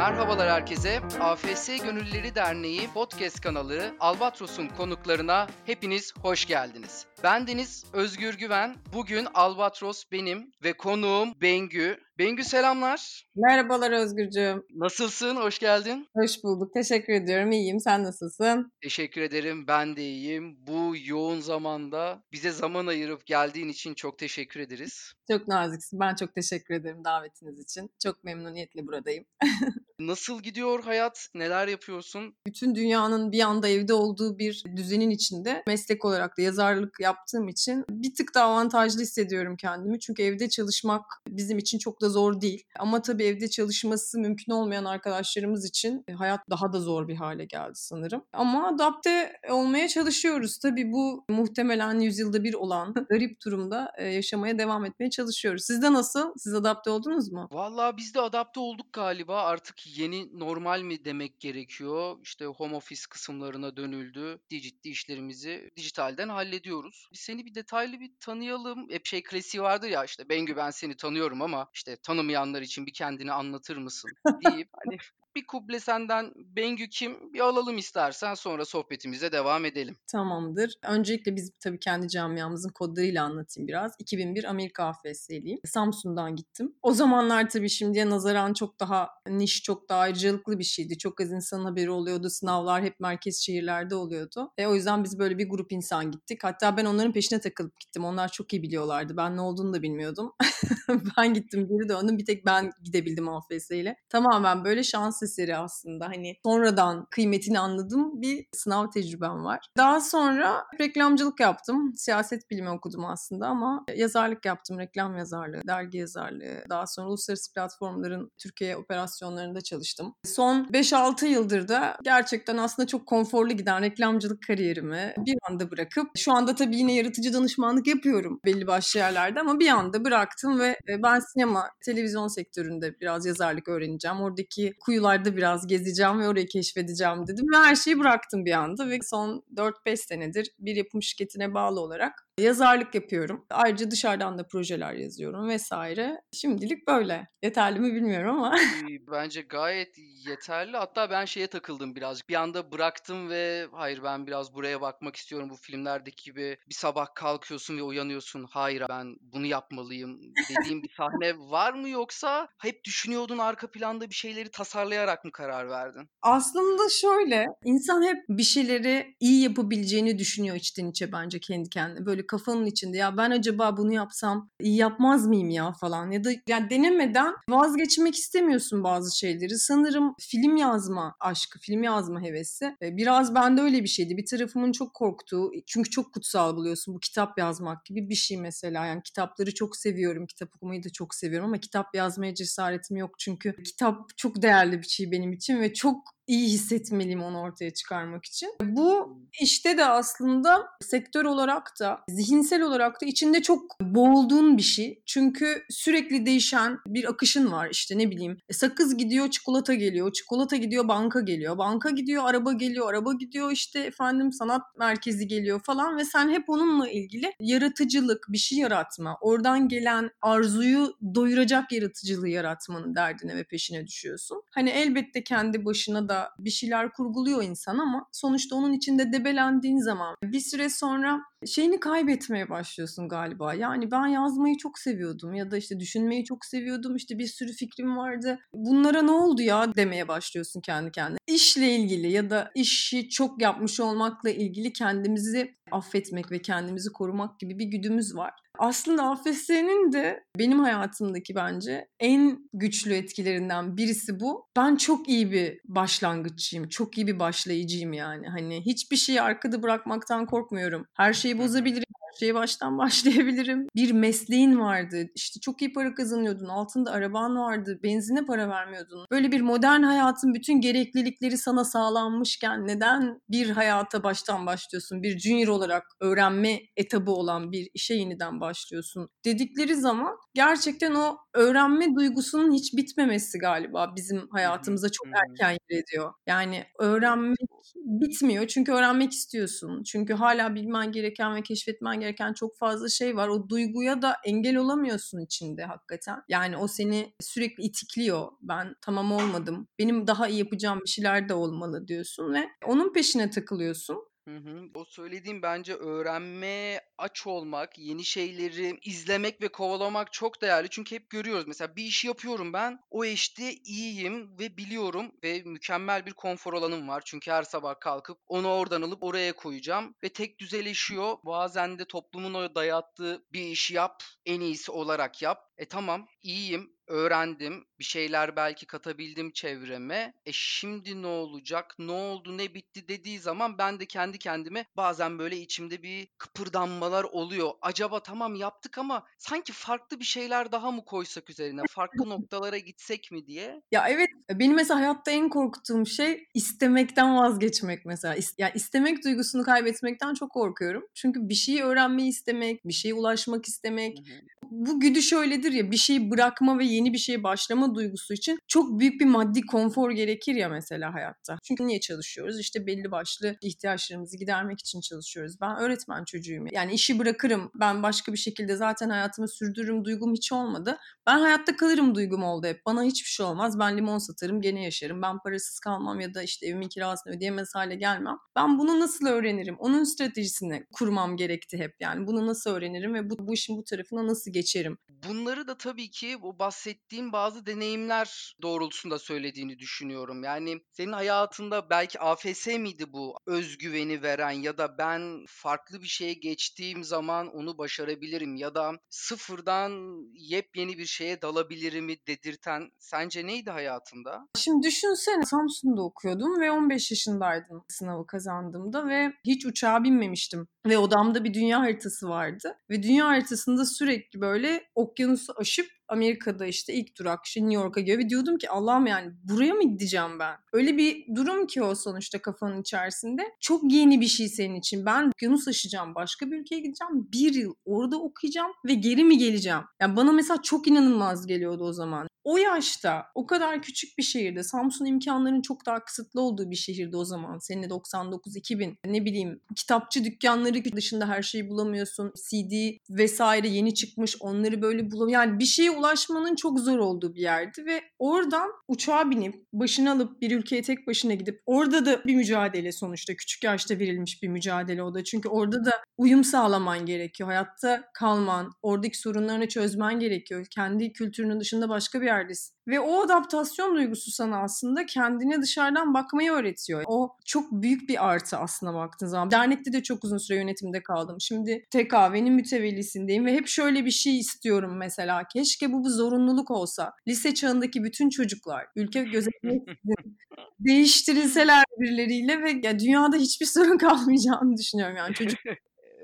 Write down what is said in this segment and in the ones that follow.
Merhabalar herkese. AFS Gönüllüleri Derneği podcast kanalı Albatros'un konuklarına hepiniz hoş geldiniz. Ben Deniz Özgür Güven. Bugün Albatros benim ve konuğum Bengü. Bengü selamlar. Merhabalar Özgürcüğüm. Nasılsın? Hoş geldin. Hoş bulduk. Teşekkür ediyorum. İyiyim. Sen nasılsın? Teşekkür ederim. Ben de iyiyim. Bu yoğun zamanda bize zaman ayırıp geldiğin için çok teşekkür ederiz. Çok naziksin. Ben çok teşekkür ederim davetiniz için. Çok memnuniyetle buradayım. Nasıl gidiyor hayat? Neler yapıyorsun? Bütün dünyanın bir anda evde olduğu bir düzenin içinde meslek olarak da yazarlık yaptığım için bir tık daha avantajlı hissediyorum kendimi. Çünkü evde çalışmak bizim için çok da zor değil. Ama tabii evde çalışması mümkün olmayan arkadaşlarımız için hayat daha da zor bir hale geldi sanırım. Ama adapte olmaya çalışıyoruz. Tabii bu muhtemelen yüzyılda bir olan garip durumda e, yaşamaya devam etmeye çalışıyoruz. Sizde nasıl? Siz adapte oldunuz mu? Vallahi biz de adapte olduk galiba. Artık yeni normal mi demek gerekiyor? İşte home office kısımlarına dönüldü. Ciddi işlerimizi dijitalden hallediyoruz. Biz seni bir detaylı bir tanıyalım. Hep şey klasiği vardır ya işte Bengü ben seni tanıyorum ama işte tanımayanlar için bir kendini anlatır mısın deyip hani bir kuble senden Bengü kim bir alalım istersen sonra sohbetimize devam edelim. Tamamdır. Öncelikle biz tabii kendi camiamızın kodlarıyla anlatayım biraz. 2001 Amerika AFS'liyim. Samsun'dan gittim. O zamanlar tabii şimdiye nazaran çok daha niş, çok daha ayrıcalıklı bir şeydi. Çok az insanın haberi oluyordu. Sınavlar hep merkez şehirlerde oluyordu. E, o yüzden biz böyle bir grup insan gittik. Hatta ben onların peşine takılıp gittim. Onlar çok iyi biliyorlardı. Ben ne olduğunu da bilmiyordum. ben gittim geri döndüm. Bir tek ben gidebildim AFS ile. Tamamen böyle şans eseri aslında. Hani sonradan kıymetini anladığım bir sınav tecrübem var. Daha sonra reklamcılık yaptım. Siyaset bilimi okudum aslında ama yazarlık yaptım. Reklam yazarlığı, dergi yazarlığı. Daha sonra uluslararası platformların Türkiye operasyonlarında çalıştım. Son 5-6 yıldır da gerçekten aslında çok konforlu giden reklamcılık kariyerimi bir anda bırakıp şu anda tabii yine yaratıcı danışmanlık yapıyorum belli başlı yerlerde ama bir anda bıraktım ve ben sinema, televizyon sektöründe biraz yazarlık öğreneceğim. Oradaki kuyularda biraz gezeceğim ve orayı keşfedeceğim dedim ve her şeyi bıraktım bir anda ve son 4-5 senedir bir yapım şirketine bağlı olarak yazarlık yapıyorum. Ayrıca dışarıdan da projeler yazıyorum vesaire. Şimdilik böyle. Yeterli mi bilmiyorum ama. Bence gayet yeterli. Hatta ben şeye takıldım birazcık. Bir anda bıraktım ve hayır ben biraz buraya bakmak istiyorum. Bu filmlerdeki gibi bir sabah kalkıyorsun ve uyanıyorsun. Hayır ben bunu yapmalıyım dediğim bir sahne var mı yoksa hep düşünüyordun arka planda bir şeyleri tasarlayarak mı karar verdin? Aslında şöyle insan hep bir şeyleri iyi yapabileceğini düşünüyor içten içe bence kendi kendine. Böyle kafanın içinde ya ben acaba bunu yapsam iyi yapmaz mıyım ya falan ya da yani denemeden vazgeçmek istemiyorsun bazı şeyleri. Sanırım film yazma aşkı, film yazma hevesi e, biraz bende öyle bir şeydi. Bir tarafımın çok korktuğu çünkü çok kutsal buluyorsun bu kitap yazmak gibi bir şey mesela. Yani kitapları çok seviyorum, kitap okumayı da çok seviyorum ama kitap yazmaya cesaretim yok çünkü kitap çok değerli bir şey benim için ve çok iyi hissetmeliyim onu ortaya çıkarmak için. Bu işte de aslında sektör olarak da zihinsel olarak da içinde çok boğulduğun bir şey. Çünkü sürekli değişen bir akışın var işte ne bileyim. E, sakız gidiyor çikolata geliyor. Çikolata gidiyor banka geliyor. Banka gidiyor araba geliyor. Araba gidiyor işte efendim sanat merkezi geliyor falan ve sen hep onunla ilgili yaratıcılık, bir şey yaratma, oradan gelen arzuyu doyuracak yaratıcılığı yaratmanın derdine ve peşine düşüyorsun. Hani elbette kendi başına da bir şeyler kurguluyor insan ama sonuçta onun içinde debelendiğin zaman bir süre sonra şeyini kaybetmeye başlıyorsun galiba. Yani ben yazmayı çok seviyordum ya da işte düşünmeyi çok seviyordum. İşte bir sürü fikrim vardı. Bunlara ne oldu ya demeye başlıyorsun kendi kendine. İşle ilgili ya da işi çok yapmış olmakla ilgili kendimizi affetmek ve kendimizi korumak gibi bir güdümüz var. Aslında AFS'nin de benim hayatımdaki bence en güçlü etkilerinden birisi bu. Ben çok iyi bir başlangıççıyım. Çok iyi bir başlayıcıyım yani. Hani hiçbir şeyi arkada bırakmaktan korkmuyorum. Her şeyi bozabilirim şeye baştan başlayabilirim. Bir mesleğin vardı. İşte çok iyi para kazanıyordun. Altında araban vardı. Benzine para vermiyordun. Böyle bir modern hayatın bütün gereklilikleri sana sağlanmışken neden bir hayata baştan başlıyorsun? Bir junior olarak öğrenme etabı olan bir işe yeniden başlıyorsun dedikleri zaman gerçekten o öğrenme duygusunun hiç bitmemesi galiba bizim hayatımıza çok erken yer ediyor. Yani öğrenmek bitmiyor çünkü öğrenmek istiyorsun. Çünkü hala bilmen gereken ve keşfetmen gereken gereken çok fazla şey var. O duyguya da engel olamıyorsun içinde hakikaten. Yani o seni sürekli itikliyor. Ben tamam olmadım. Benim daha iyi yapacağım bir şeyler de olmalı diyorsun ve onun peşine takılıyorsun. Hı hı. O söylediğim bence öğrenmeye aç olmak, yeni şeyleri izlemek ve kovalamak çok değerli. Çünkü hep görüyoruz mesela bir işi yapıyorum ben, o işte iyiyim ve biliyorum ve mükemmel bir konfor alanım var. Çünkü her sabah kalkıp onu oradan alıp oraya koyacağım ve tek düzeleşiyor. Bazen de toplumun o dayattığı bir işi yap, en iyisi olarak yap. E tamam, iyiyim öğrendim, bir şeyler belki katabildim çevreme. E şimdi ne olacak, ne oldu, ne bitti dediği zaman ben de kendi kendime bazen böyle içimde bir kıpırdanmalar oluyor. Acaba tamam yaptık ama sanki farklı bir şeyler daha mı koysak üzerine, farklı noktalara gitsek mi diye. Ya evet, benim mesela hayatta en korktuğum şey istemekten vazgeçmek mesela. İs- ya istemek duygusunu kaybetmekten çok korkuyorum. Çünkü bir şeyi öğrenmeyi istemek, bir şeye ulaşmak istemek, Hı hı. bu güdü şöyledir ya bir şeyi bırakma ve yeni bir şeye başlama duygusu için çok büyük bir maddi konfor gerekir ya mesela hayatta. Çünkü niye çalışıyoruz? İşte belli başlı ihtiyaçlarımızı gidermek için çalışıyoruz. Ben öğretmen çocuğuyum. Yani işi bırakırım. Ben başka bir şekilde zaten hayatımı sürdürürüm duygum hiç olmadı. Ben hayatta kalırım duygum oldu hep. Bana hiçbir şey olmaz. Ben limon satarım gene yaşarım. Ben parasız kalmam ya da işte evimin kirasını ödeyemez hale gelmem. Ben bunu nasıl öğrenirim? Onun stratejisini kurmam gerekti hep. Yani bunu nasıl öğrenirim ve bu, bu işin bu tarafına nasıl geçerim? Bunları da tabii ki bu bahsettiğim bazı deneyimler doğrultusunda söylediğini düşünüyorum. Yani senin hayatında belki AFS miydi bu özgüveni veren ya da ben farklı bir şeye geçtiğim zaman onu başarabilirim ya da sıfırdan yepyeni bir şeye dalabilirimi dedirten sence neydi hayatında? Şimdi düşünsene Samsun'da okuyordum ve 15 yaşındaydım sınavı kazandığımda ve hiç uçağa binmemiştim. Ve odamda bir dünya haritası vardı. Ve dünya haritasında sürekli böyle okyanusu aşıp Amerika'da işte ilk durak işte New York'a gidiyor. Ve diyordum ki Allah'ım yani buraya mı gideceğim ben? Öyle bir durum ki o sonuçta kafanın içerisinde. Çok yeni bir şey senin için. Ben okyanus aşacağım, başka bir ülkeye gideceğim. Bir yıl orada okuyacağım ve geri mi geleceğim? Yani bana mesela çok inanılmaz geliyordu o zaman. O yaşta o kadar küçük bir şehirde Samsun imkanlarının çok daha kısıtlı olduğu bir şehirde o zaman sene 99-2000 ne bileyim kitapçı dükkanları dışında her şeyi bulamıyorsun CD vesaire yeni çıkmış onları böyle bulam yani bir şeye ulaşmanın çok zor olduğu bir yerdi ve oradan uçağa binip başını alıp bir ülkeye tek başına gidip orada da bir mücadele sonuçta küçük yaşta verilmiş bir mücadele o da. Çünkü orada da uyum sağlaman gerekiyor hayatta kalman oradaki sorunlarını çözmen gerekiyor kendi kültürünün dışında başka bir yerdesin. Ve o adaptasyon duygusu sana aslında kendine dışarıdan bakmayı öğretiyor. O çok büyük bir artı aslında baktığın zaman. Dernekte de çok uzun süre yönetimde kaldım. Şimdi TKV'nin mütevellisindeyim ve hep şöyle bir şey istiyorum mesela. Keşke bu bir zorunluluk olsa. Lise çağındaki bütün çocuklar ülke gözetmeksizin değiştirilseler birileriyle ve ya dünyada hiçbir sorun kalmayacağını düşünüyorum. Yani çocuk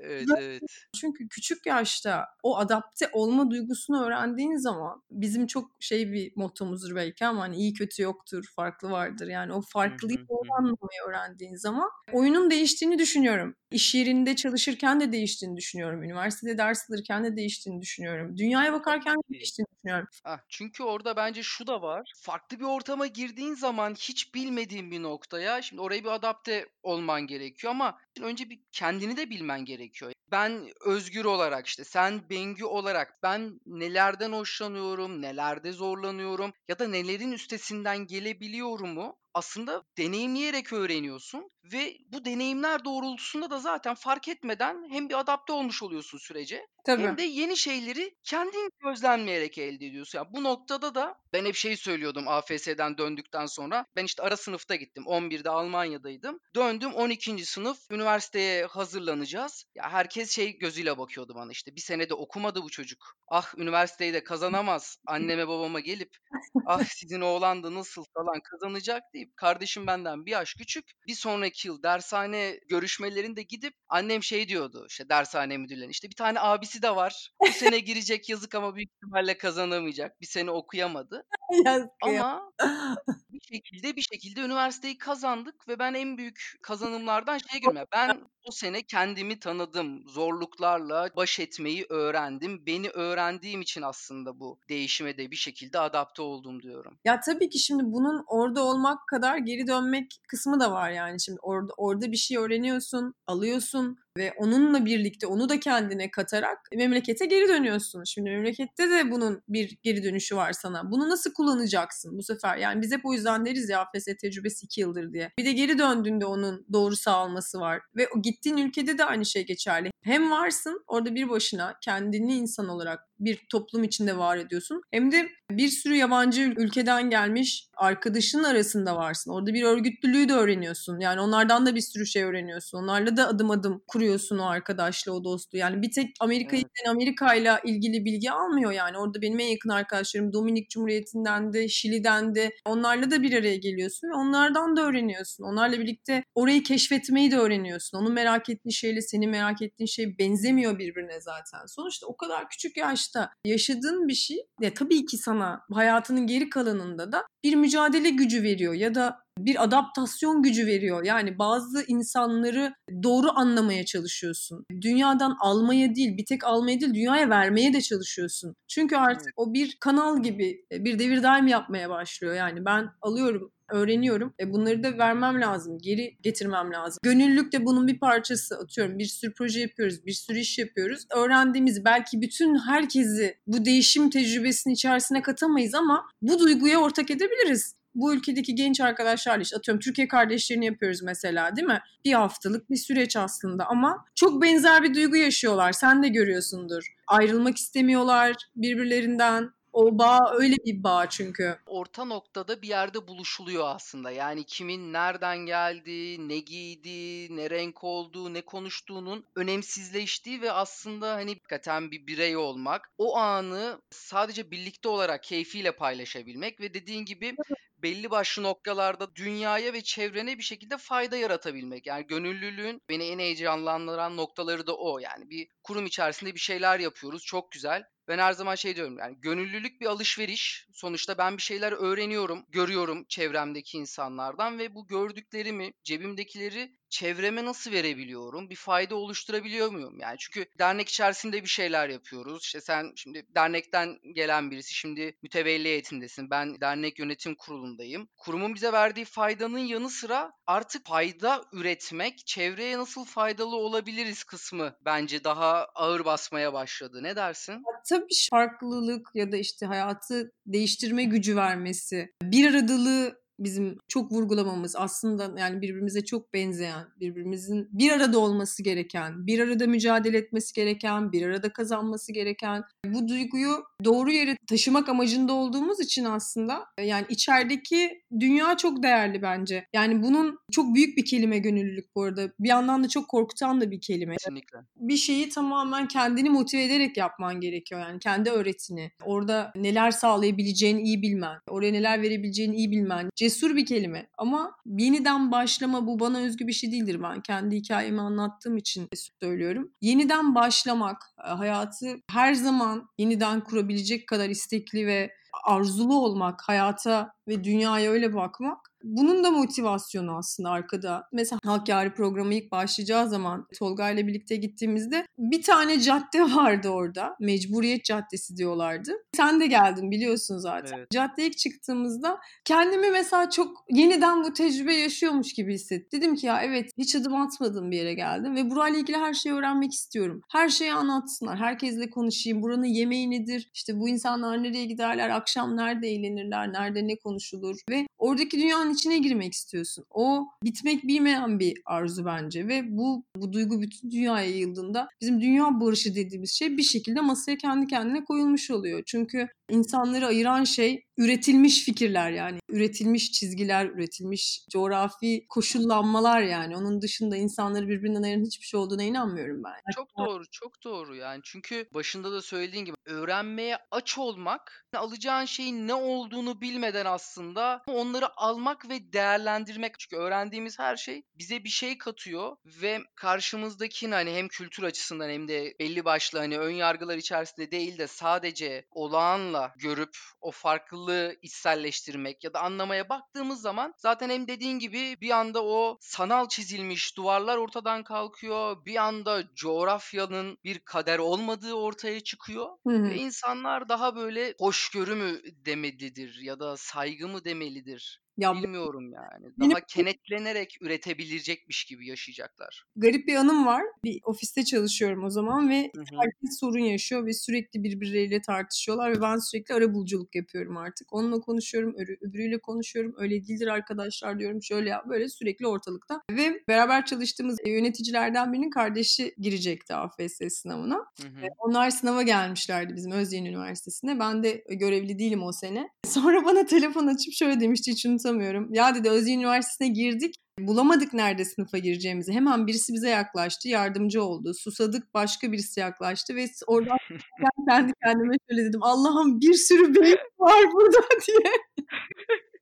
Evet, evet. çünkü küçük yaşta o adapte olma duygusunu öğrendiğin zaman bizim çok şey bir mottomuzdur belki ama hani iyi kötü yoktur, farklı vardır. Yani o farklıyı doğru anlamayı öğrendiğin zaman oyunun değiştiğini düşünüyorum. İş yerinde çalışırken de değiştiğini düşünüyorum. Üniversitede ders alırken de değiştiğini düşünüyorum. Dünyaya bakarken de değiştiğini düşünüyorum. Ah, çünkü orada bence şu da var. Farklı bir ortama girdiğin zaman hiç bilmediğin bir noktaya şimdi oraya bir adapte olman gerekiyor ama önce bir kendini de bilmen gerekiyor. Ben Özgür olarak işte sen Bengü olarak ben nelerden hoşlanıyorum, nelerde zorlanıyorum ya da nelerin üstesinden gelebiliyorumu aslında deneyimleyerek öğreniyorsun ve bu deneyimler doğrultusunda da zaten fark etmeden hem bir adapte olmuş oluyorsun sürece Tabii. hem de yeni şeyleri kendin gözlemleyerek elde ediyorsun. Yani bu noktada da ben hep şey söylüyordum AFS'den döndükten sonra. Ben işte ara sınıfta gittim. 11'de Almanya'daydım. Döndüm 12. sınıf üniversiteye hazırlanacağız. Ya herkes şey gözüyle bakıyordu bana işte. Bir senede okumadı bu çocuk. Ah üniversiteyi de kazanamaz. Anneme babama gelip ah sizin oğlan da nasıl falan kazanacak deyip kardeşim benden bir yaş küçük. Bir sonraki yıl dershane görüşmelerinde gidip annem şey diyordu işte dershane müdürlerine işte bir tane abisi de var. Bu sene girecek yazık ama büyük ihtimalle kazanamayacak. Bir sene okuyamadı. Yazık ya. Ama şekilde bir şekilde üniversiteyi kazandık ve ben en büyük kazanımlardan şeye görüyorum. Ben o sene kendimi tanıdım. Zorluklarla baş etmeyi öğrendim. Beni öğrendiğim için aslında bu değişime de bir şekilde adapte oldum diyorum. Ya tabii ki şimdi bunun orada olmak kadar geri dönmek kısmı da var yani. Şimdi orada orada bir şey öğreniyorsun, alıyorsun ve onunla birlikte onu da kendine katarak memlekete geri dönüyorsun. Şimdi memlekette de bunun bir geri dönüşü var sana. Bunu nasıl kullanacaksın bu sefer? Yani biz hep o yüzden deriz ya AFS tecrübesi iki yıldır diye. Bir de geri döndüğünde onun doğru sağlaması var. Ve o gittiğin ülkede de aynı şey geçerli. Hem varsın orada bir başına kendini insan olarak bir toplum içinde var ediyorsun. Hem de bir sürü yabancı ülkeden gelmiş arkadaşın arasında varsın. Orada bir örgütlülüğü de öğreniyorsun. Yani onlardan da bir sürü şey öğreniyorsun. Onlarla da adım adım kuruyorsun o arkadaşlığı, o dostluğu. Yani bir tek Amerika'yı evet. Amerika ile ilgili bilgi almıyor yani. Orada benim en yakın arkadaşlarım Dominik Cumhuriyeti'nden de, Şili'den de. Onlarla da bir araya geliyorsun ve onlardan da öğreniyorsun. Onlarla birlikte orayı keşfetmeyi de öğreniyorsun. Onun merak ettiği şeyle senin merak ettiğin şey benzemiyor birbirine zaten. Sonuçta o kadar küçük yaşta yaşadığın bir şey ya tabii ki sana hayatının geri kalanında da bir mücadele gücü veriyor ya da bir adaptasyon gücü veriyor. Yani bazı insanları doğru anlamaya çalışıyorsun. Dünyadan almaya değil, bir tek almaya değil, dünyaya vermeye de çalışıyorsun. Çünkü artık o bir kanal gibi bir devir daim yapmaya başlıyor. Yani ben alıyorum öğreniyorum. E bunları da vermem lazım, geri getirmem lazım. Gönüllülük de bunun bir parçası. Atıyorum bir sürü proje yapıyoruz, bir sürü iş yapıyoruz. Öğrendiğimiz belki bütün herkesi bu değişim tecrübesinin içerisine katamayız ama bu duyguya ortak edebiliriz bu ülkedeki genç arkadaşlarla işte atıyorum Türkiye kardeşlerini yapıyoruz mesela değil mi? Bir haftalık bir süreç aslında ama çok benzer bir duygu yaşıyorlar. Sen de görüyorsundur. Ayrılmak istemiyorlar birbirlerinden. O bağ öyle bir bağ çünkü. Orta noktada bir yerde buluşuluyor aslında. Yani kimin nereden geldiği, ne giydiği, ne renk olduğu, ne konuştuğunun önemsizleştiği ve aslında hani hakikaten bir birey olmak. O anı sadece birlikte olarak keyfiyle paylaşabilmek ve dediğin gibi belli başlı noktalarda dünyaya ve çevrene bir şekilde fayda yaratabilmek. Yani gönüllülüğün beni en heyecanlandıran noktaları da o. Yani bir kurum içerisinde bir şeyler yapıyoruz. Çok güzel. Ben her zaman şey diyorum yani gönüllülük bir alışveriş. Sonuçta ben bir şeyler öğreniyorum, görüyorum çevremdeki insanlardan ve bu gördüklerimi, cebimdekileri çevreme nasıl verebiliyorum? Bir fayda oluşturabiliyor muyum? Yani çünkü dernek içerisinde bir şeyler yapıyoruz. İşte sen şimdi dernekten gelen birisi şimdi mütevelli eğitimdesin. Ben dernek yönetim kurulundayım. Kurumun bize verdiği faydanın yanı sıra artık fayda üretmek, çevreye nasıl faydalı olabiliriz kısmı bence daha ağır basmaya başladı. Ne dersin? Tabii farklılık ya da işte hayatı değiştirme gücü vermesi, bir aradılığı bizim çok vurgulamamız aslında yani birbirimize çok benzeyen, birbirimizin bir arada olması gereken, bir arada mücadele etmesi gereken, bir arada kazanması gereken bu duyguyu doğru yere taşımak amacında olduğumuz için aslında yani içerideki dünya çok değerli bence. Yani bunun çok büyük bir kelime gönüllülük bu arada. Bir yandan da çok korkutan da bir kelime. Kesinlikle. Bir şeyi tamamen kendini motive ederek yapman gerekiyor yani kendi öğretini. Orada neler sağlayabileceğini iyi bilmen, oraya neler verebileceğini iyi bilmen cesur bir kelime ama yeniden başlama bu bana özgü bir şey değildir ben kendi hikayemi anlattığım için söylüyorum. Yeniden başlamak, e, hayatı her zaman yeniden kurabilecek kadar istekli ve arzulu olmak, hayata ve dünyaya öyle bakmak bunun da motivasyonu aslında arkada. Mesela Hakkari programı ilk başlayacağı zaman Tolga ile birlikte gittiğimizde bir tane cadde vardı orada. Mecburiyet Caddesi diyorlardı. Sen de geldin biliyorsun zaten. Evet. Caddeye ilk çıktığımızda kendimi mesela çok yeniden bu tecrübe yaşıyormuş gibi hissettim. Dedim ki ya evet hiç adım atmadığım bir yere geldim ve burayla ilgili her şeyi öğrenmek istiyorum. Her şeyi anlatsınlar. Herkesle konuşayım. Buranın yemeği nedir? İşte bu insanlar nereye giderler? Akşam nerede eğlenirler? Nerede ne konuşulur? Ve oradaki dünyanın içine girmek istiyorsun. O bitmek bilmeyen bir arzu bence ve bu bu duygu bütün dünyaya yayıldığında bizim dünya barışı dediğimiz şey bir şekilde masaya kendi kendine koyulmuş oluyor. Çünkü insanları ayıran şey üretilmiş fikirler yani üretilmiş çizgiler, üretilmiş coğrafi koşullanmalar yani. Onun dışında insanları birbirinden ayıran hiçbir şey olduğuna inanmıyorum ben. Çok doğru, çok doğru yani. Çünkü başında da söylediğin gibi öğrenmeye aç olmak, alacağın şeyin ne olduğunu bilmeden aslında onları almak ve değerlendirmek. Çünkü öğrendiğimiz her şey bize bir şey katıyor ve karşımızdakini hani hem kültür açısından hem de belli başlı hani ön yargılar içerisinde değil de sadece olağanla görüp o farklılığı içselleştirmek ya da anlamaya baktığımız zaman zaten hem dediğin gibi bir anda o sanal çizilmiş duvarlar ortadan kalkıyor. Bir anda coğrafyanın bir kader olmadığı ortaya çıkıyor Hı hı. ve insanlar daha böyle hoşgörü mü demelidir ya da saygı mı demelidir? Ya Bilmiyorum yani. benim Daha kenetlenerek üretebilecekmiş gibi yaşayacaklar. garip bir anım var. Bir ofiste çalışıyorum o zaman ve Hı hı. herkes sorun yaşıyor ve sürekli birbirleriyle tartışıyorlar ve ben sürekli arabuluculuk yapıyorum artık. Onunla konuşuyorum, öbürü- öbürüyle konuşuyorum. Öyle değildir arkadaşlar diyorum. Şöyle yap, böyle sürekli ortalıkta. Ve beraber çalıştığımız yöneticilerden birinin kardeşi girecekti AFS sınavına. Hı hı. Onlar sınava gelmişlerdi bizim Özyeğin Üniversitesi'ne. Ben de görevli değilim o sene. Sonra bana telefon açıp şöyle demişti hiç unutamıyorum. Ya dedi Özyeğin Üniversitesi'ne girdik. Bulamadık nerede sınıfa gireceğimizi. Hemen birisi bize yaklaştı, yardımcı oldu. Susadık, başka birisi yaklaştı ve oradan ben kendi kendime şöyle dedim. Allah'ım bir sürü beyin var burada diye.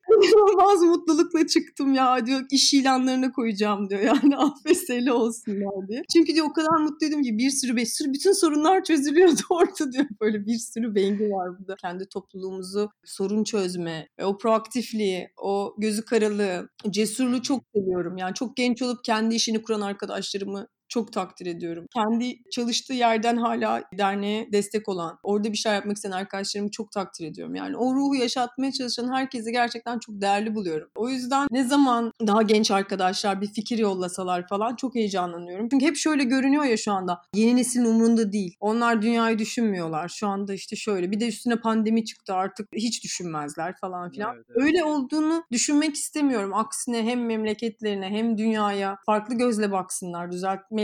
İnanılmaz mutlulukla çıktım ya diyor iş ilanlarına koyacağım diyor yani AFS'li olsunlar diye. Çünkü diyor o kadar mutluydum ki bir sürü bir sürü bütün sorunlar çözülüyordu orada diyor. Böyle bir sürü bengi var burada. Kendi topluluğumuzu sorun çözme, e, o proaktifliği, o gözü karalığı, cesurluğu çok seviyorum. Yani çok genç olup kendi işini kuran arkadaşlarımı çok takdir ediyorum. Kendi çalıştığı yerden hala derneğe destek olan, orada bir şey yapmak isteyen arkadaşlarımı çok takdir ediyorum. Yani o ruhu yaşatmaya çalışan herkesi gerçekten çok değerli buluyorum. O yüzden ne zaman daha genç arkadaşlar bir fikir yollasalar falan çok heyecanlanıyorum. Çünkü hep şöyle görünüyor ya şu anda. Yeni neslin umurunda değil. Onlar dünyayı düşünmüyorlar. Şu anda işte şöyle. Bir de üstüne pandemi çıktı artık hiç düşünmezler falan filan. Evet, evet. Öyle olduğunu düşünmek istemiyorum. Aksine hem memleketlerine hem dünyaya farklı gözle baksınlar.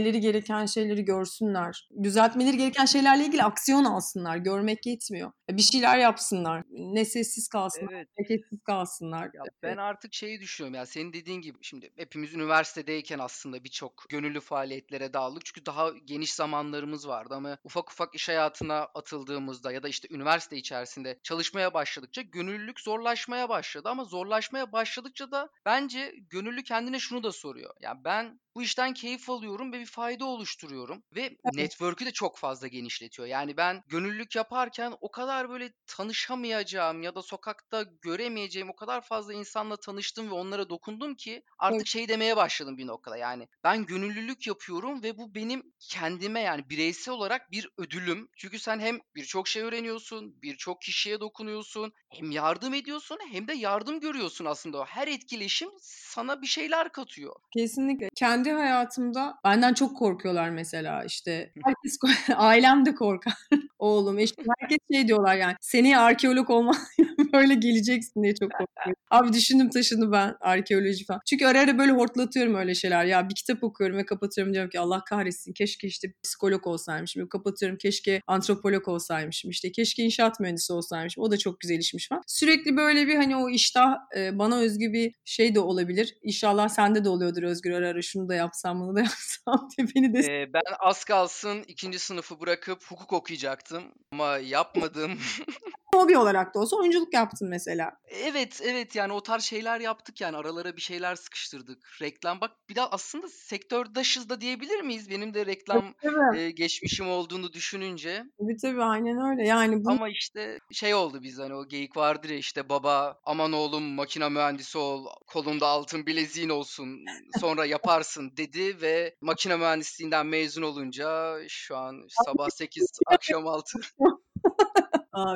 Düzeltmeleri gereken şeyleri görsünler. Düzeltmeleri gereken şeylerle ilgili aksiyon alsınlar. Görmek yetmiyor. Bir şeyler yapsınlar. Ne sessiz kalsınlar, Evet. hareketsiz kalsınlar. Ya ben artık şeyi düşünüyorum ya senin dediğin gibi şimdi hepimiz üniversitedeyken aslında birçok gönüllü faaliyetlere dağıldık. Çünkü daha geniş zamanlarımız vardı ama ufak ufak iş hayatına atıldığımızda ya da işte üniversite içerisinde çalışmaya başladıkça gönüllülük zorlaşmaya başladı ama zorlaşmaya başladıkça da bence gönüllü kendine şunu da soruyor. Ya ben bu işten keyif alıyorum ve bir fayda oluşturuyorum ve network'ü de çok fazla genişletiyor. Yani ben gönüllülük yaparken o kadar böyle tanışamayacağım ya da sokakta göremeyeceğim o kadar fazla insanla tanıştım ve onlara dokundum ki artık Evet. şey demeye başladım bir noktada. Yani ben gönüllülük yapıyorum ve bu benim kendime yani bireysel olarak bir ödülüm. Çünkü sen hem birçok şey öğreniyorsun, birçok kişiye dokunuyorsun, hem yardım ediyorsun hem de yardım görüyorsun aslında. Her etkileşim sana bir şeyler katıyor. Kesinlikle. Kendi hayatımda benden çok korkuyorlar mesela işte. Herkes ailem de korkar. Oğlum, eşim herkes şey diyorlar yani. Seneye arkeolog olma böyle geleceksin diye çok korkuyorum. Abi düşündüm taşındım ben arkeoloji falan. Çünkü ara ara böyle hortlatıyorum öyle şeyler. Ya bir kitap okuyorum ve kapatıyorum diyorum ki Allah kahretsin keşke işte psikolog olsaymışım. Kapatıyorum keşke antropolog olsaymışım. İşte keşke inşaat mühendisi olsaymışım. O da çok güzel işmiş falan. Sürekli böyle bir hani o iştah e, bana özgü bir şey de olabilir. İnşallah sende de oluyordur Özgür ara ara şunu da yapsam bunu da yapsam diye beni de Ee, ben az kalsın ikinci sınıfı bırakıp hukuk okuyacaktım ama yapmadım. hobi olarak da olsa oyunculuk yaptın mesela. Evet evet yani o tarz şeyler yaptık yani aralara bir şeyler sıkıştırdık. Reklam bak bir de aslında sektördaşız da diyebilir miyiz? Benim de reklam Tabii. e, geçmişim olduğunu düşününce. Tabii tabii aynen öyle. Yani bu Ama işte şey oldu biz hani o geyik vardır ya işte baba aman oğlum makine mühendisi ol kolunda altın bileziğin olsun sonra yaparsın dedi ve makine mühendisliğinden mezun olunca şu an sabah 8 akşam 6 Aa,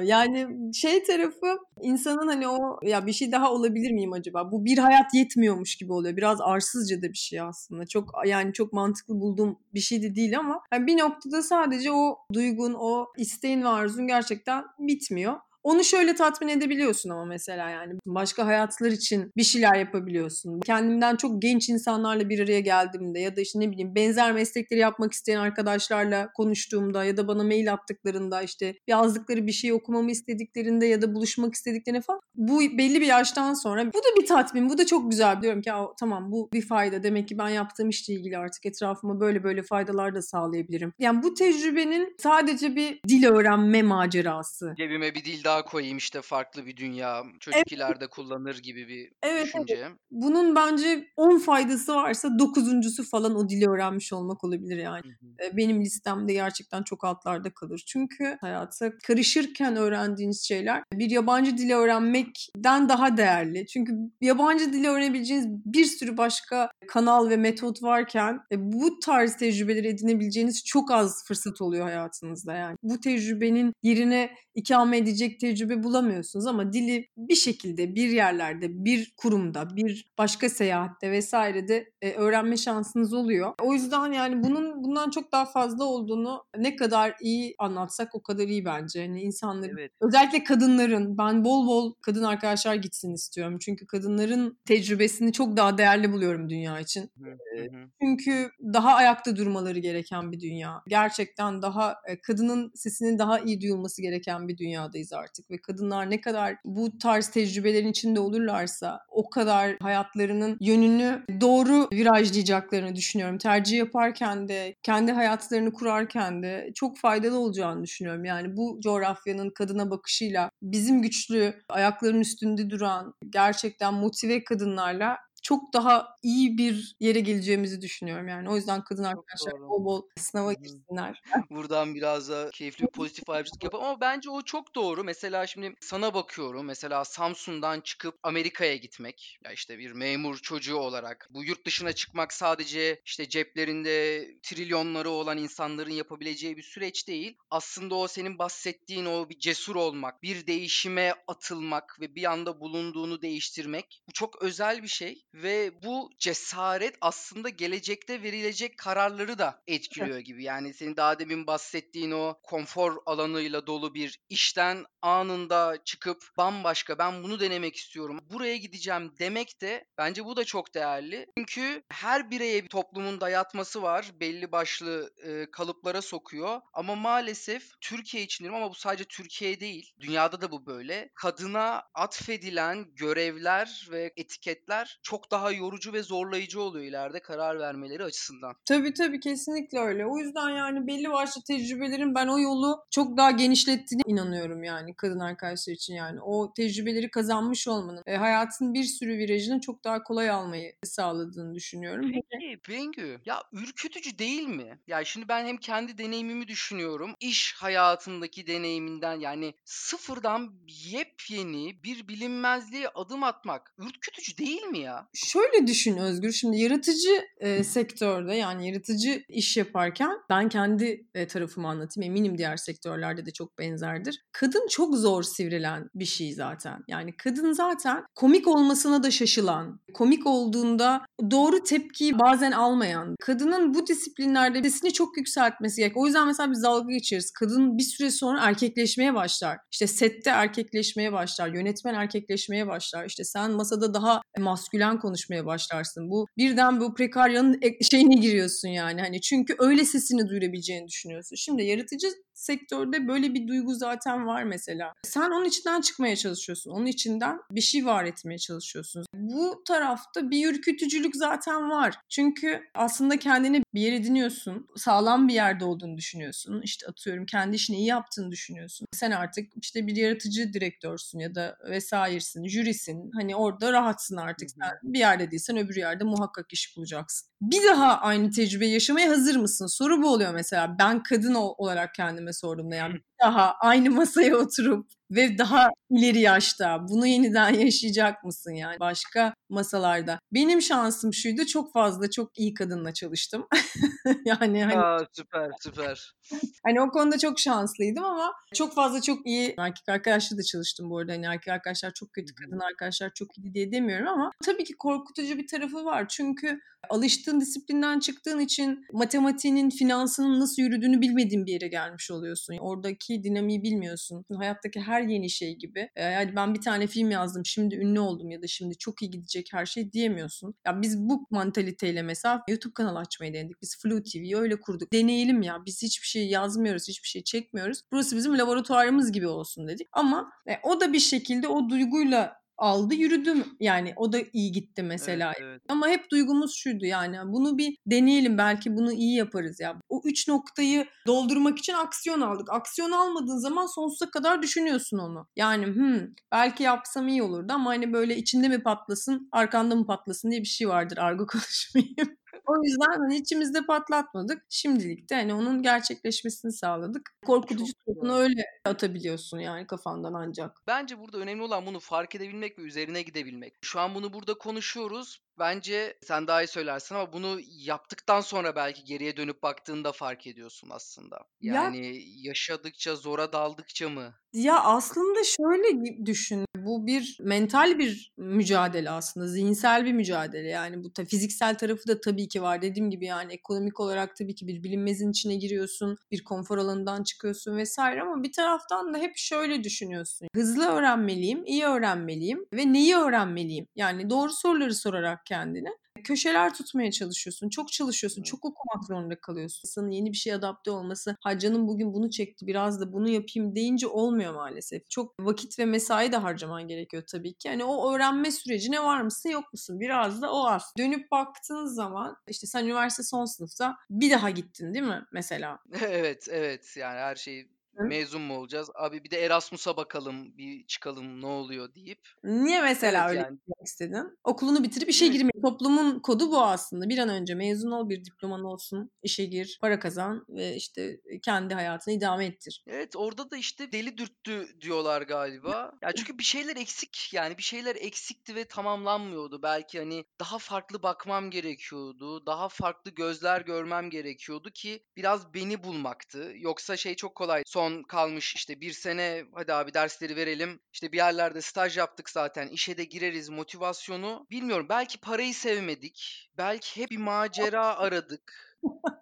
yani şey tarafı insanın hani o ya bir şey daha olabilir miyim acaba? Bu bir hayat yetmiyormuş gibi oluyor. Biraz arsızca da bir şey aslında. Çok yani çok mantıklı bulduğum bir şey de değil ama hani bir noktada sadece o duygun, o isteğin ve arzun gerçekten bitmiyor. Onu şöyle tatmin edebiliyorsun ama mesela yani başka hayatlar için bir şeyler yapabiliyorsun. Kendimden çok genç insanlarla bir araya geldiğimde ya da işte ne bileyim benzer meslekleri yapmak isteyen arkadaşlarla konuştuğumda ya da bana mail attıklarında işte yazdıkları bir şey okumamı istediklerinde ya da buluşmak istediklerinde falan bu belli bir yaştan sonra bu da bir tatmin, bu da çok güzel. Diyorum ki "Aa, tamam bu bir fayda. Demek ki ben yaptığım işle ilgili artık etrafıma böyle böyle faydalar da sağlayabilirim. Yani bu tecrübenin sadece bir dil öğrenme macerası. cebime bir dil daha daha koyayım işte farklı bir dünya. Çocuk evet. ileride kullanır gibi bir evet, düşünce. Evet. Bunun bence 10 faydası varsa dokuzuncusu falan o dili öğrenmiş olmak olabilir yani. Hı hı. Benim listemde gerçekten çok altlarda kalır. Çünkü hayata karışırken öğrendiğiniz şeyler bir yabancı dili öğrenmekten daha değerli. Çünkü yabancı dili öğrenebileceğiniz bir sürü başka kanal ve metot varken bu tarz tecrübeleri edinebileceğiniz çok az fırsat oluyor hayatınızda yani. Bu tecrübenin yerine ikame edecek tecrübe bulamıyorsunuz ama dili bir şekilde bir yerlerde, bir kurumda, bir başka seyahatte vesairede e, öğrenme şansınız oluyor. O yüzden yani bunun bundan çok daha fazla olduğunu ne kadar iyi anlatsak o kadar iyi bence. Yani insanların evet. özellikle kadınların ben bol bol kadın arkadaşlar gitsin istiyorum. Çünkü kadınların tecrübesini çok daha değerli buluyorum dünya için. Hı hı. Çünkü daha ayakta durmaları gereken bir dünya. Gerçekten daha kadının sesinin daha iyi duyulması gereken bir dünyadayız artık ve kadınlar ne kadar bu tarz tecrübelerin içinde olurlarsa o kadar hayatlarının yönünü doğru virajlayacaklarını düşünüyorum. Tercih yaparken de, kendi hayatlarını kurarken de çok faydalı olacağını düşünüyorum. Yani bu coğrafyanın kadına bakışıyla bizim güçlü, ayaklarının üstünde duran, gerçekten motive kadınlarla çok daha iyi bir yere geleceğimizi düşünüyorum yani. O yüzden kadın arkadaşlar bol bol sınava girsinler. Buradan biraz da keyifli bir pozitif ayrıcılık yapalım ama bence o çok doğru. Mesela şimdi sana bakıyorum. Mesela Samsun'dan çıkıp Amerika'ya gitmek. Ya işte bir memur çocuğu olarak. Bu yurt dışına çıkmak sadece işte ceplerinde trilyonları olan insanların yapabileceği bir süreç değil. Aslında o senin bahsettiğin o bir cesur olmak, bir değişime atılmak ve bir anda bulunduğunu değiştirmek. Bu çok özel bir şey ve bu cesaret aslında gelecekte verilecek kararları da etkiliyor gibi. Yani senin daha demin bahsettiğin o konfor alanıyla dolu bir işten anında çıkıp bambaşka ben bunu denemek istiyorum. Buraya gideceğim demek de bence bu da çok değerli. Çünkü her bireye bir toplumun dayatması var. Belli başlı e, kalıplara sokuyor. Ama maalesef Türkiye için diyorum ama bu sadece Türkiye değil. Dünyada da bu böyle. Kadına atfedilen görevler ve etiketler çok daha yorucu ve zorlayıcı oluyor ileride karar vermeleri açısından. Tabii tabii kesinlikle öyle. O yüzden yani belli başlı tecrübelerin ben o yolu çok daha genişlettiğine inanıyorum yani kadın arkadaşlar için yani. O tecrübeleri kazanmış olmanın e, hayatın bir sürü virajını çok daha kolay almayı sağladığını düşünüyorum. Peki Bengü ya ürkütücü değil mi? Ya şimdi ben hem kendi deneyimimi düşünüyorum. iş hayatındaki deneyiminden yani sıfırdan yepyeni bir bilinmezliğe adım atmak ürkütücü değil mi ya? Şöyle düşün Özgür. Şimdi yaratıcı e, sektörde yani yaratıcı iş yaparken ben kendi e, tarafımı anlatayım. Eminim diğer sektörlerde de çok benzerdir. Kadın çok zor sivrilen bir şey zaten. Yani kadın zaten komik olmasına da şaşılan, komik olduğunda doğru tepkiyi bazen almayan, kadının bu disiplinlerde sesini çok yükseltmesi gerek. O yüzden mesela biz dalga geçeriz. Kadın bir süre sonra erkekleşmeye başlar. İşte sette erkekleşmeye başlar. Yönetmen erkekleşmeye başlar. İşte sen masada daha maskülen konuşmaya başlarsın. Bu birden bu prekaryanın şeyine giriyorsun yani. Hani çünkü öyle sesini duyurabileceğini düşünüyorsun. Şimdi yaratıcı sektörde böyle bir duygu zaten var mesela. Sen onun içinden çıkmaya çalışıyorsun. Onun içinden bir şey var etmeye çalışıyorsun. Bu tarafta bir ürkütücülük zaten var. Çünkü aslında kendini bir yere ediniyorsun. Sağlam bir yerde olduğunu düşünüyorsun. İşte atıyorum kendi işini iyi yaptığını düşünüyorsun. Sen artık işte bir yaratıcı direktörsün ya da vesairesin, jürisin. Hani orada rahatsın artık. Sen bir yerde değilsen öbür yerde muhakkak iş bulacaksın. Bir daha aynı tecrübe yaşamaya hazır mısın? Soru bu oluyor mesela. Ben kadın olarak kendime sorduğumda yani daha aynı masaya oturup ve daha ileri yaşta bunu yeniden yaşayacak mısın yani başka masalarda. Benim şansım şuydu çok fazla çok iyi kadınla çalıştım. yani hani, Aa, süper süper. hani o konuda çok şanslıydım ama çok fazla çok iyi erkek arkadaşla da çalıştım bu arada. Hani erkek arkadaşlar çok kötü, kadın arkadaşlar çok iyi diye demiyorum ama tabii ki korkutucu bir tarafı var. Çünkü alıştığın disiplinden çıktığın için matematiğinin, finansının nasıl yürüdüğünü bilmediğin bir yere gelmiş oluyorsun. Oradaki dinamiği bilmiyorsun. Hayattaki her yeni şey gibi. Yani ben bir tane film yazdım, şimdi ünlü oldum ya da şimdi çok iyi gidecek her şey diyemiyorsun. Ya biz bu mantaliteyle mesela YouTube kanalı açmayı denedik. Biz Flu TV'yi öyle kurduk. Deneyelim ya. Biz hiçbir şey yazmıyoruz, hiçbir şey çekmiyoruz. Burası bizim laboratuvarımız gibi olsun dedik. Ama e, o da bir şekilde o duyguyla aldı yürüdü yani o da iyi gitti mesela. Evet, evet. Ama hep duygumuz şuydu yani bunu bir deneyelim belki bunu iyi yaparız ya. O üç noktayı doldurmak için aksiyon aldık. Aksiyon almadığın zaman sonsuza kadar düşünüyorsun onu. Yani hmm, belki yapsam iyi olurdu ama hani böyle içinde mi patlasın arkanda mı patlasın diye bir şey vardır argo konuşmayayım. O yüzden hani içimizde patlatmadık. Şimdilik de hani onun gerçekleşmesini sağladık. Korkutucu tarafını öyle atabiliyorsun yani kafandan ancak. Bence burada önemli olan bunu fark edebilmek ve üzerine gidebilmek. Şu an bunu burada konuşuyoruz. Bence sen daha iyi söylersin ama bunu yaptıktan sonra belki geriye dönüp baktığında fark ediyorsun aslında. Yani ya, yaşadıkça, zora daldıkça mı? Ya aslında şöyle düşün. Bu bir mental bir mücadele aslında. Zihinsel bir mücadele. Yani bu ta, fiziksel tarafı da tabii ki var. Dediğim gibi yani ekonomik olarak tabii ki bir bilinmezin içine giriyorsun. Bir konfor alanından çıkıyorsun vesaire ama bir taraftan da hep şöyle düşünüyorsun. Hızlı öğrenmeliyim, iyi öğrenmeliyim ve neyi öğrenmeliyim? Yani doğru soruları sorarak kendine köşeler tutmaya çalışıyorsun. Çok çalışıyorsun. Çok okumak zorunda kalıyorsun. İnsanın yeni bir şey adapte olması, ha canım bugün bunu çekti biraz da bunu yapayım deyince olmuyor maalesef. Çok vakit ve mesai de harcaman gerekiyor tabii ki. Yani o öğrenme sürecine var mısın yok musun? Biraz da o az. Dönüp baktığın zaman işte sen üniversite son sınıfta bir daha gittin değil mi mesela? evet evet yani her şeyi Mezun mu olacağız? Abi bir de Erasmus'a bakalım, bir çıkalım ne oluyor deyip. Niye mesela evet, öyle yani. istedin? Okulunu bitirip işe girmeyi. Toplumun kodu bu aslında. Bir an önce mezun ol, bir diploman olsun, işe gir, para kazan ve işte kendi hayatını idame ettir. Evet orada da işte deli dürttü diyorlar galiba. Ya çünkü bir şeyler eksik yani bir şeyler eksikti ve tamamlanmıyordu. Belki hani daha farklı bakmam gerekiyordu. Daha farklı gözler görmem gerekiyordu ki biraz beni bulmaktı. Yoksa şey çok kolay. Son son kalmış işte bir sene hadi abi dersleri verelim. İşte bir yerlerde staj yaptık zaten işe de gireriz motivasyonu. Bilmiyorum belki parayı sevmedik. Belki hep bir macera aradık.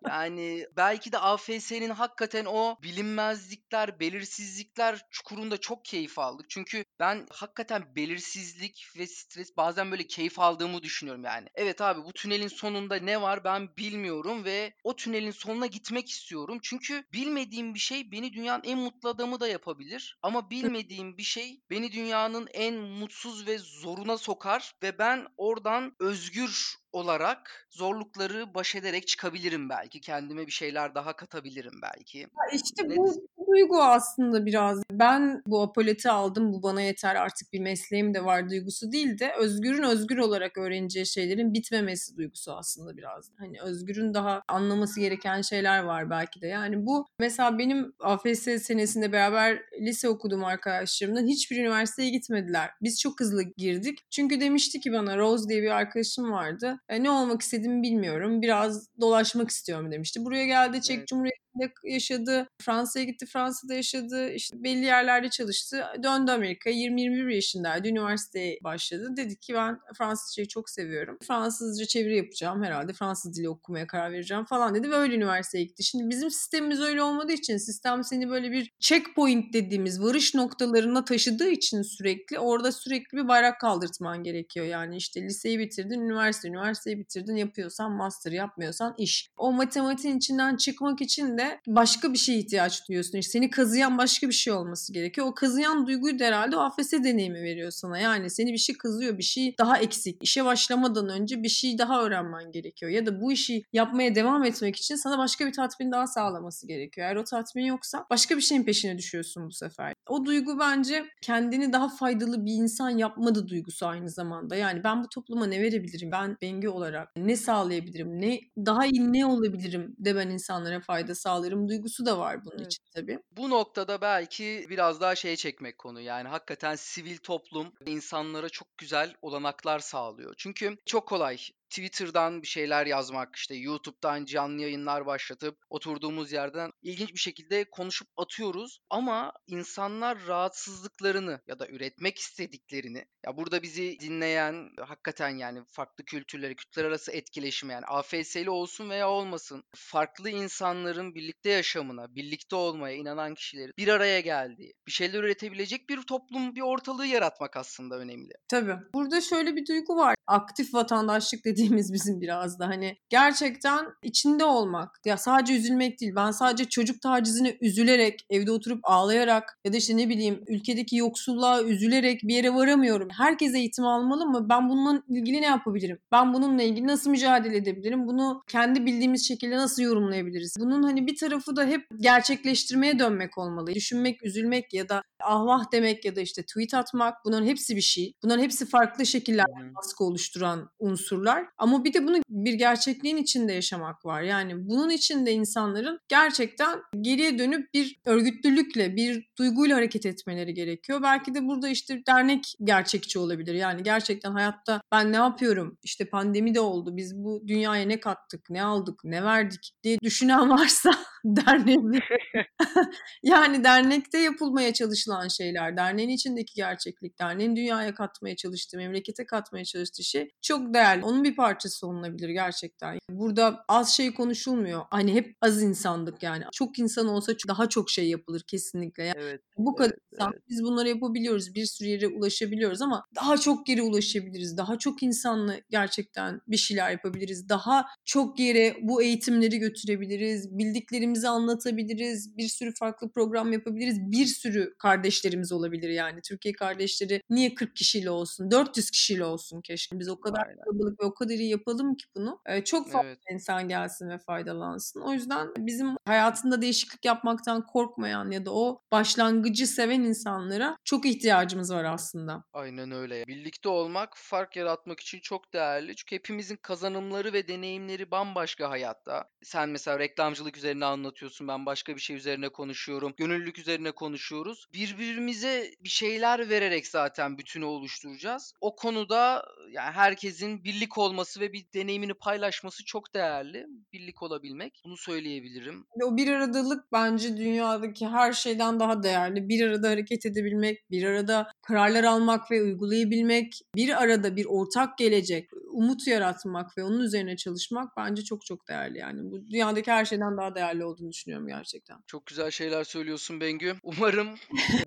Yani belki de AFS'nin hakikaten o bilinmezlikler, belirsizlikler çukurunda çok keyif aldık. Çünkü ben hakikaten belirsizlik ve stres bazen böyle keyif aldığımı düşünüyorum yani. Evet abi bu tünelin sonunda ne var ben bilmiyorum ve o tünelin sonuna gitmek istiyorum. Çünkü bilmediğim bir şey beni dünyanın en mutlu adamı da yapabilir. Ama bilmediğim bir şey beni dünyanın en mutsuz ve zoruna sokar ve ben oradan özgür olarak zorlukları baş ederek çıkabilirim belki. Kendime bir şeyler daha katabilirim belki. Ya işte Net. bu duygu aslında biraz. Ben bu apoleti aldım, bu bana yeter artık bir mesleğim de var duygusu değil de Özgür'ün özgür olarak öğreneceği şeylerin bitmemesi duygusu aslında biraz. Hani Özgür'ün daha anlaması gereken şeyler var belki de. Yani bu mesela benim AFS senesinde beraber lise okudum arkadaşlarımdan hiçbir üniversiteye gitmediler. Biz çok hızlı girdik. Çünkü demişti ki bana Rose diye bir arkadaşım vardı. E, ne olmak istediğimi bilmiyorum. Biraz dolaşmak istiyorum demişti. Buraya geldi Çek evet. Cumhuriyeti'nde yaşadı. Fransa'ya gitti. Fransa'da yaşadı. İşte belli yerlerde çalıştı. Döndü Amerika'ya. 20-21 yaşındaydı. Üniversiteye başladı. Dedi ki ben Fransızcayı çok seviyorum. Fransızca çeviri yapacağım herhalde. Fransız dili okumaya karar vereceğim falan dedi ve öyle üniversiteye gitti. Şimdi bizim sistemimiz öyle olmadığı için sistem seni böyle bir checkpoint dediğimiz varış noktalarına taşıdığı için sürekli orada sürekli bir bayrak kaldırtman gerekiyor. Yani işte liseyi bitirdin, üniversite, üniversiteyi bitirdin yapıyorsan master yapmıyorsan iş. O matematiğin içinden çıkmak için de başka bir şeye ihtiyaç duyuyorsun. İşte seni kazıyan başka bir şey olması gerekiyor. O kazıyan duyguyu da herhalde o AFS deneyimi veriyor sana. Yani seni bir şey kızıyor, bir şey daha eksik. İşe başlamadan önce bir şey daha öğrenmen gerekiyor. Ya da bu işi yapmaya devam etmek için sana başka bir tatmin daha sağlaması gerekiyor. Eğer o tatmin yoksa başka bir şeyin peşine düşüyorsun bu sefer. O duygu bence kendini daha faydalı bir insan yapmadı duygusu aynı zamanda. Yani ben bu topluma ne verebilirim? Ben Bengi olarak ne sağlayabilirim? Ne daha iyi ne olabilirim de ben insanlara fayda sağlarım duygusu da var bunun evet. için tabii. Bu noktada belki biraz daha şey çekmek konu. Yani hakikaten sivil toplum insanlara çok güzel olanaklar sağlıyor. Çünkü çok kolay Twitter'dan bir şeyler yazmak, işte YouTube'dan canlı yayınlar başlatıp oturduğumuz yerden ilginç bir şekilde konuşup atıyoruz. Ama insanlar rahatsızlıklarını ya da üretmek istediklerini, ya burada bizi dinleyen hakikaten yani farklı kültürleri, kültürler arası etkileşimi yani AFS'li olsun veya olmasın farklı insanların birlikte yaşamına, birlikte olmaya inanan kişilerin bir araya geldiği, bir şeyler üretebilecek bir toplum, bir ortalığı yaratmak aslında önemli. Tabii. Burada şöyle bir duygu var. Aktif vatandaşlık dediği istediğimiz bizim biraz da hani gerçekten içinde olmak. Ya sadece üzülmek değil. Ben sadece çocuk tacizine üzülerek, evde oturup ağlayarak ya da işte ne bileyim ülkedeki yoksulluğa üzülerek bir yere varamıyorum. Herkes eğitim almalı mı? Ben bununla ilgili ne yapabilirim? Ben bununla ilgili nasıl mücadele edebilirim? Bunu kendi bildiğimiz şekilde nasıl yorumlayabiliriz? Bunun hani bir tarafı da hep gerçekleştirmeye dönmek olmalı. Düşünmek, üzülmek ya da ahvah demek ya da işte tweet atmak bunların hepsi bir şey. Bunların hepsi farklı şekillerde baskı oluşturan unsurlar. Ama bir de bunu bir gerçekliğin içinde yaşamak var. Yani bunun içinde insanların gerçekten geriye dönüp bir örgütlülükle, bir duyguyla hareket etmeleri gerekiyor. Belki de burada işte dernek gerçekçi olabilir. Yani gerçekten hayatta ben ne yapıyorum? İşte pandemi de oldu. Biz bu dünyaya ne kattık, ne aldık, ne verdik diye düşünen varsa derneğin yani dernekte yapılmaya çalışılan şeyler, derneğin içindeki gerçeklik, derneğin dünyaya katmaya çalıştığı, memlekete katmaya çalıştığı şey çok değerli. Onun bir parçası olunabilir gerçekten. Burada az şey konuşulmuyor. Hani hep az insandık yani. Çok insan olsa daha çok şey yapılır kesinlikle. Yani evet, bu kadar evet, insan evet. biz bunları yapabiliyoruz. Bir sürü yere ulaşabiliyoruz ama daha çok yere ulaşabiliriz. Daha çok insanla gerçekten bir şeyler yapabiliriz. Daha çok yere bu eğitimleri götürebiliriz. Bildiklerimizi anlatabiliriz. Bir sürü farklı program yapabiliriz. Bir sürü kardeşlerimiz olabilir yani. Türkiye kardeşleri niye 40 kişiyle olsun? 400 kişiyle olsun keşke. Biz o kadar kalabalık ve o kadar iyi yapalım ki bunu. Ee, çok fazla evet. insan gelsin ve faydalansın. O yüzden bizim hayatında değişiklik yapmaktan korkmayan ya da o başlangıcı seven insanlara çok ihtiyacımız var aslında. Aynen öyle. Birlikte olmak fark yaratmak için çok değerli. Çünkü hepimizin kazanımları ve deneyimleri bambaşka hayatta. Sen mesela reklamcılık üzerine anlatıyorsun. Ben başka bir şey üzerine konuşuyorum. Gönüllülük üzerine konuşuyoruz. Birbirimize bir şeyler vererek zaten bütünü oluşturacağız. O konuda yani herkesin birlik olması ve bir deneyimini paylaşması çok değerli. Birlik olabilmek. Bunu söyleyebilirim. O bir aradalık bence dünyadaki her şeyden daha değerli. Bir arada hareket edebilmek, bir arada kararlar almak ve uygulayabilmek, bir arada bir ortak gelecek, umut yaratmak ve onun üzerine çalışmak bence çok çok değerli yani. Bu dünyadaki her şeyden daha değerli olduğunu düşünüyorum gerçekten. Çok güzel şeyler söylüyorsun Bengü. Umarım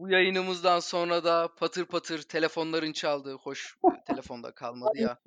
bu yayınımızdan sonra da patır patır telefonların çaldığı, hoş telefonda kalmadı ya.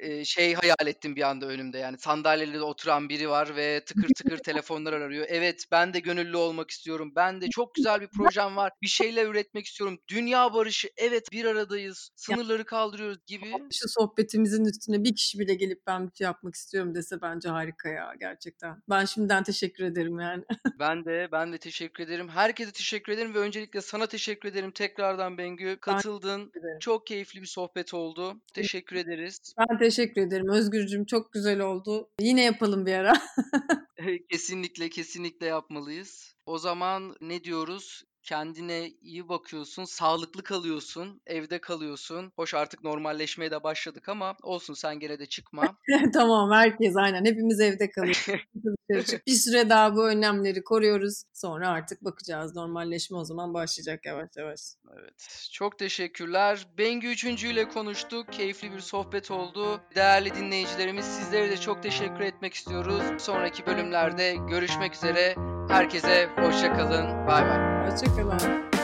Ee, şey hayal ettim bir anda önümde yani sandalyede oturan biri var ve tıkır tıkır telefonlar arıyor. Evet ben de gönüllü olmak istiyorum. Ben de çok güzel bir projem var. Bir şeyler üretmek istiyorum. Dünya barışı evet bir aradayız. Sınırları kaldırıyoruz gibi. Şu sohbetimizin üstüne bir kişi bile gelip ben bir şey yapmak istiyorum dese bence harika ya gerçekten. Ben şimdiden teşekkür ederim yani. ben de ben de teşekkür ederim. Herkese teşekkür ederim ve öncelikle sana teşekkür ederim tekrardan Bengü. Katıldın. Çok keyifli bir sohbet oldu. Teşekkür ederiz. Ben teşekkür ederim Özgürcüm. Çok güzel oldu. Yine yapalım bir ara. kesinlikle kesinlikle yapmalıyız. O zaman ne diyoruz? Kendine iyi bakıyorsun, sağlıklı kalıyorsun, evde kalıyorsun. Hoş artık normalleşmeye de başladık ama olsun sen gene de çıkma. tamam herkes aynen hepimiz evde kalıyoruz. bir süre daha bu önlemleri koruyoruz. Sonra artık bakacağız. Normalleşme o zaman başlayacak yavaş yavaş. Evet. Çok teşekkürler. Bengü Üçüncü ile konuştuk. Keyifli bir sohbet oldu. Değerli dinleyicilerimiz sizlere de çok teşekkür etmek istiyoruz. Sonraki bölümlerde görüşmek üzere. Herkese hoşçakalın. Bay bay. Hoşçakalın.